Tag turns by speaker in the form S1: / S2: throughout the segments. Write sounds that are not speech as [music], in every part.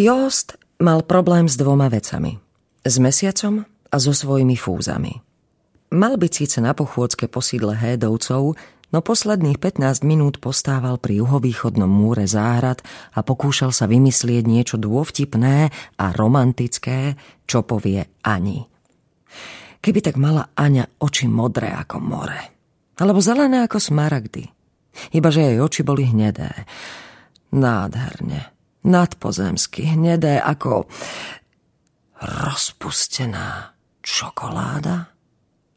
S1: Jost mal problém s dvoma vecami. S mesiacom a so svojimi fúzami. Mal byť síce na pochôdzke po sídle Hédovcov, no posledných 15 minút postával pri juhovýchodnom múre záhrad a pokúšal sa vymyslieť niečo dôvtipné a romantické, čo povie Ani. Keby tak mala Aňa oči modré ako more, alebo zelené ako smaragdy, iba že jej oči boli hnedé. Nádherne nadpozemsky, hnedé ako rozpustená čokoláda?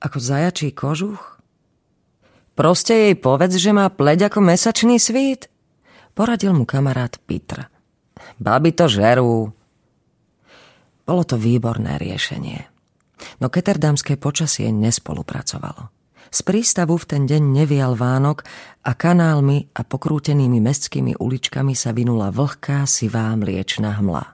S1: Ako zajačí kožuch? Proste jej povedz, že má pleť ako mesačný svít. Poradil mu kamarát Peter. Baby to žerú. Bolo to výborné riešenie. No keterdamské počasie nespolupracovalo. Z prístavu v ten deň nevial Vánok a kanálmi a pokrútenými mestskými uličkami sa vinula vlhká sivá mliečna hmla.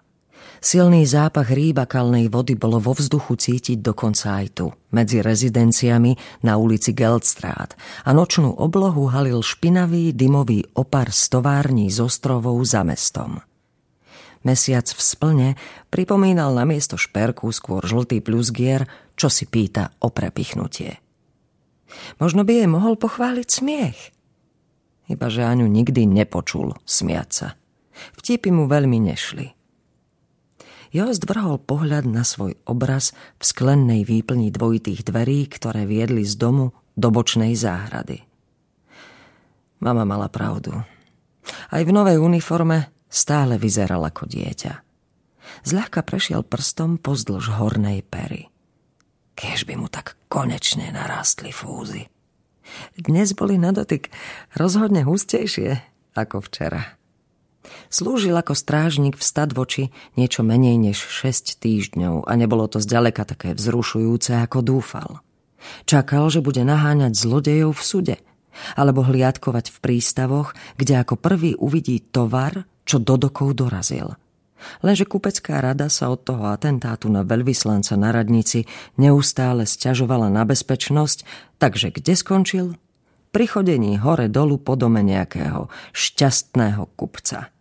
S1: Silný zápach rýba kalnej vody bolo vo vzduchu cítiť dokonca aj tu, medzi rezidenciami na ulici Geldstrát a nočnú oblohu halil špinavý dymový opar z tovární z ostrovov za mestom. Mesiac v splne pripomínal na miesto šperku skôr žltý plusgier, čo si pýta o prepichnutie. Možno by jej mohol pochváliť smiech. Iba že Aňu nikdy nepočul smiať sa. Vtipy mu veľmi nešli. Jost vrhol pohľad na svoj obraz v sklennej výplni dvojitých dverí, ktoré viedli z domu do bočnej záhrady. Mama mala pravdu. Aj v novej uniforme stále vyzeral ako dieťa. Zľahka prešiel prstom pozdĺž hornej pery. Kež by mu tak konečne narástli fúzy. Dnes boli na dotyk rozhodne hustejšie ako včera. Slúžil ako strážnik v stadvoči niečo menej než 6 týždňov a nebolo to zďaleka také vzrušujúce, ako dúfal. Čakal, že bude naháňať zlodejov v sude, alebo hliadkovať v prístavoch, kde ako prvý uvidí tovar, čo do dokov dorazil – Lenže kupecká rada sa od toho atentátu na veľvyslanca na radnici neustále sťažovala na bezpečnosť, takže kde skončil? Pri chodení hore dolu po dome nejakého šťastného kupca.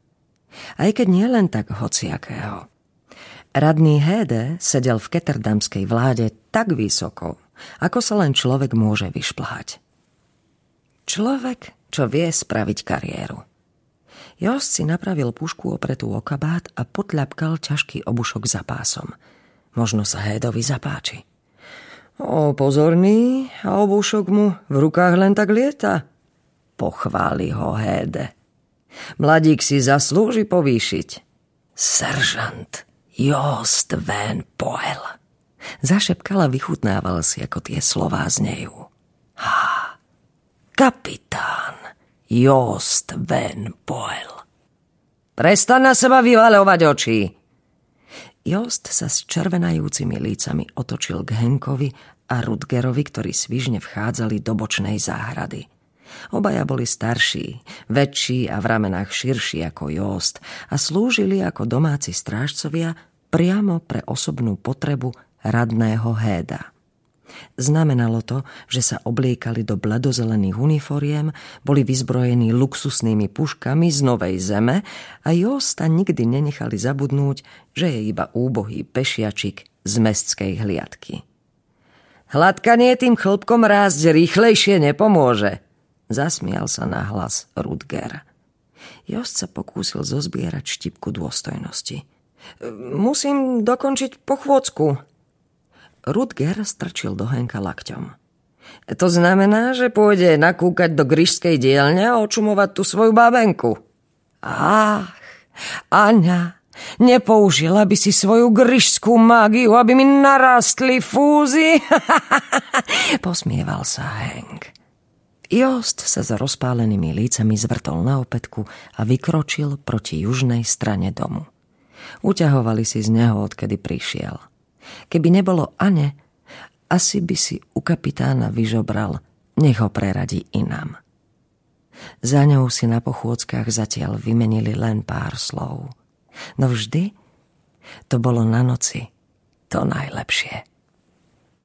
S1: Aj keď nie len tak hociakého. Radný Héde sedel v keterdamskej vláde tak vysoko, ako sa len človek môže vyšplhať. Človek, čo vie spraviť kariéru. Jost si napravil pušku opretú o kabát a potľapkal ťažký obušok za pásom. Možno sa Hédovi zapáči. O, pozorný, a obušok mu v rukách len tak lieta. Pochváli ho Héde. Mladík si zaslúži povýšiť. Seržant Jost Van Poel. Zašepkala vychutnával si, ako tie slová znejú. Ha, kapitán. Jost Van Boel. Prestan na seba vyvaľovať oči. Jost sa s červenajúcimi lícami otočil k Henkovi a Rudgerovi, ktorí svižne vchádzali do bočnej záhrady. Obaja boli starší, väčší a v ramenách širší ako Jost a slúžili ako domáci strážcovia priamo pre osobnú potrebu radného Héda. Znamenalo to, že sa obliekali do bledozelených uniforiem, boli vyzbrojení luxusnými puškami z Novej zeme a Josta nikdy nenechali zabudnúť, že je iba úbohý pešiačik z mestskej hliadky. Hladkanie tým chlpkom rásť rýchlejšie nepomôže, zasmial sa na hlas Rudger. Jost sa pokúsil zozbierať štipku dôstojnosti. Musím dokončiť pochôdzku, Rudger strčil do Henka lakťom. To znamená, že pôjde nakúkať do gryžskej dielne a očumovať tú svoju babenku. Ach, Aňa, nepoužila by si svoju gryžskú mágiu, aby mi narastli fúzy? [laughs] Posmieval sa Henk. Jost sa s rozpálenými lícami zvrtol na opätku a vykročil proti južnej strane domu. Uťahovali si z neho, odkedy prišiel. Keby nebolo Ane, asi by si u kapitána vyžobral, nech ho preradí inám. Za ňou si na pochôdzkach zatiaľ vymenili len pár slov. No vždy to bolo na noci to najlepšie.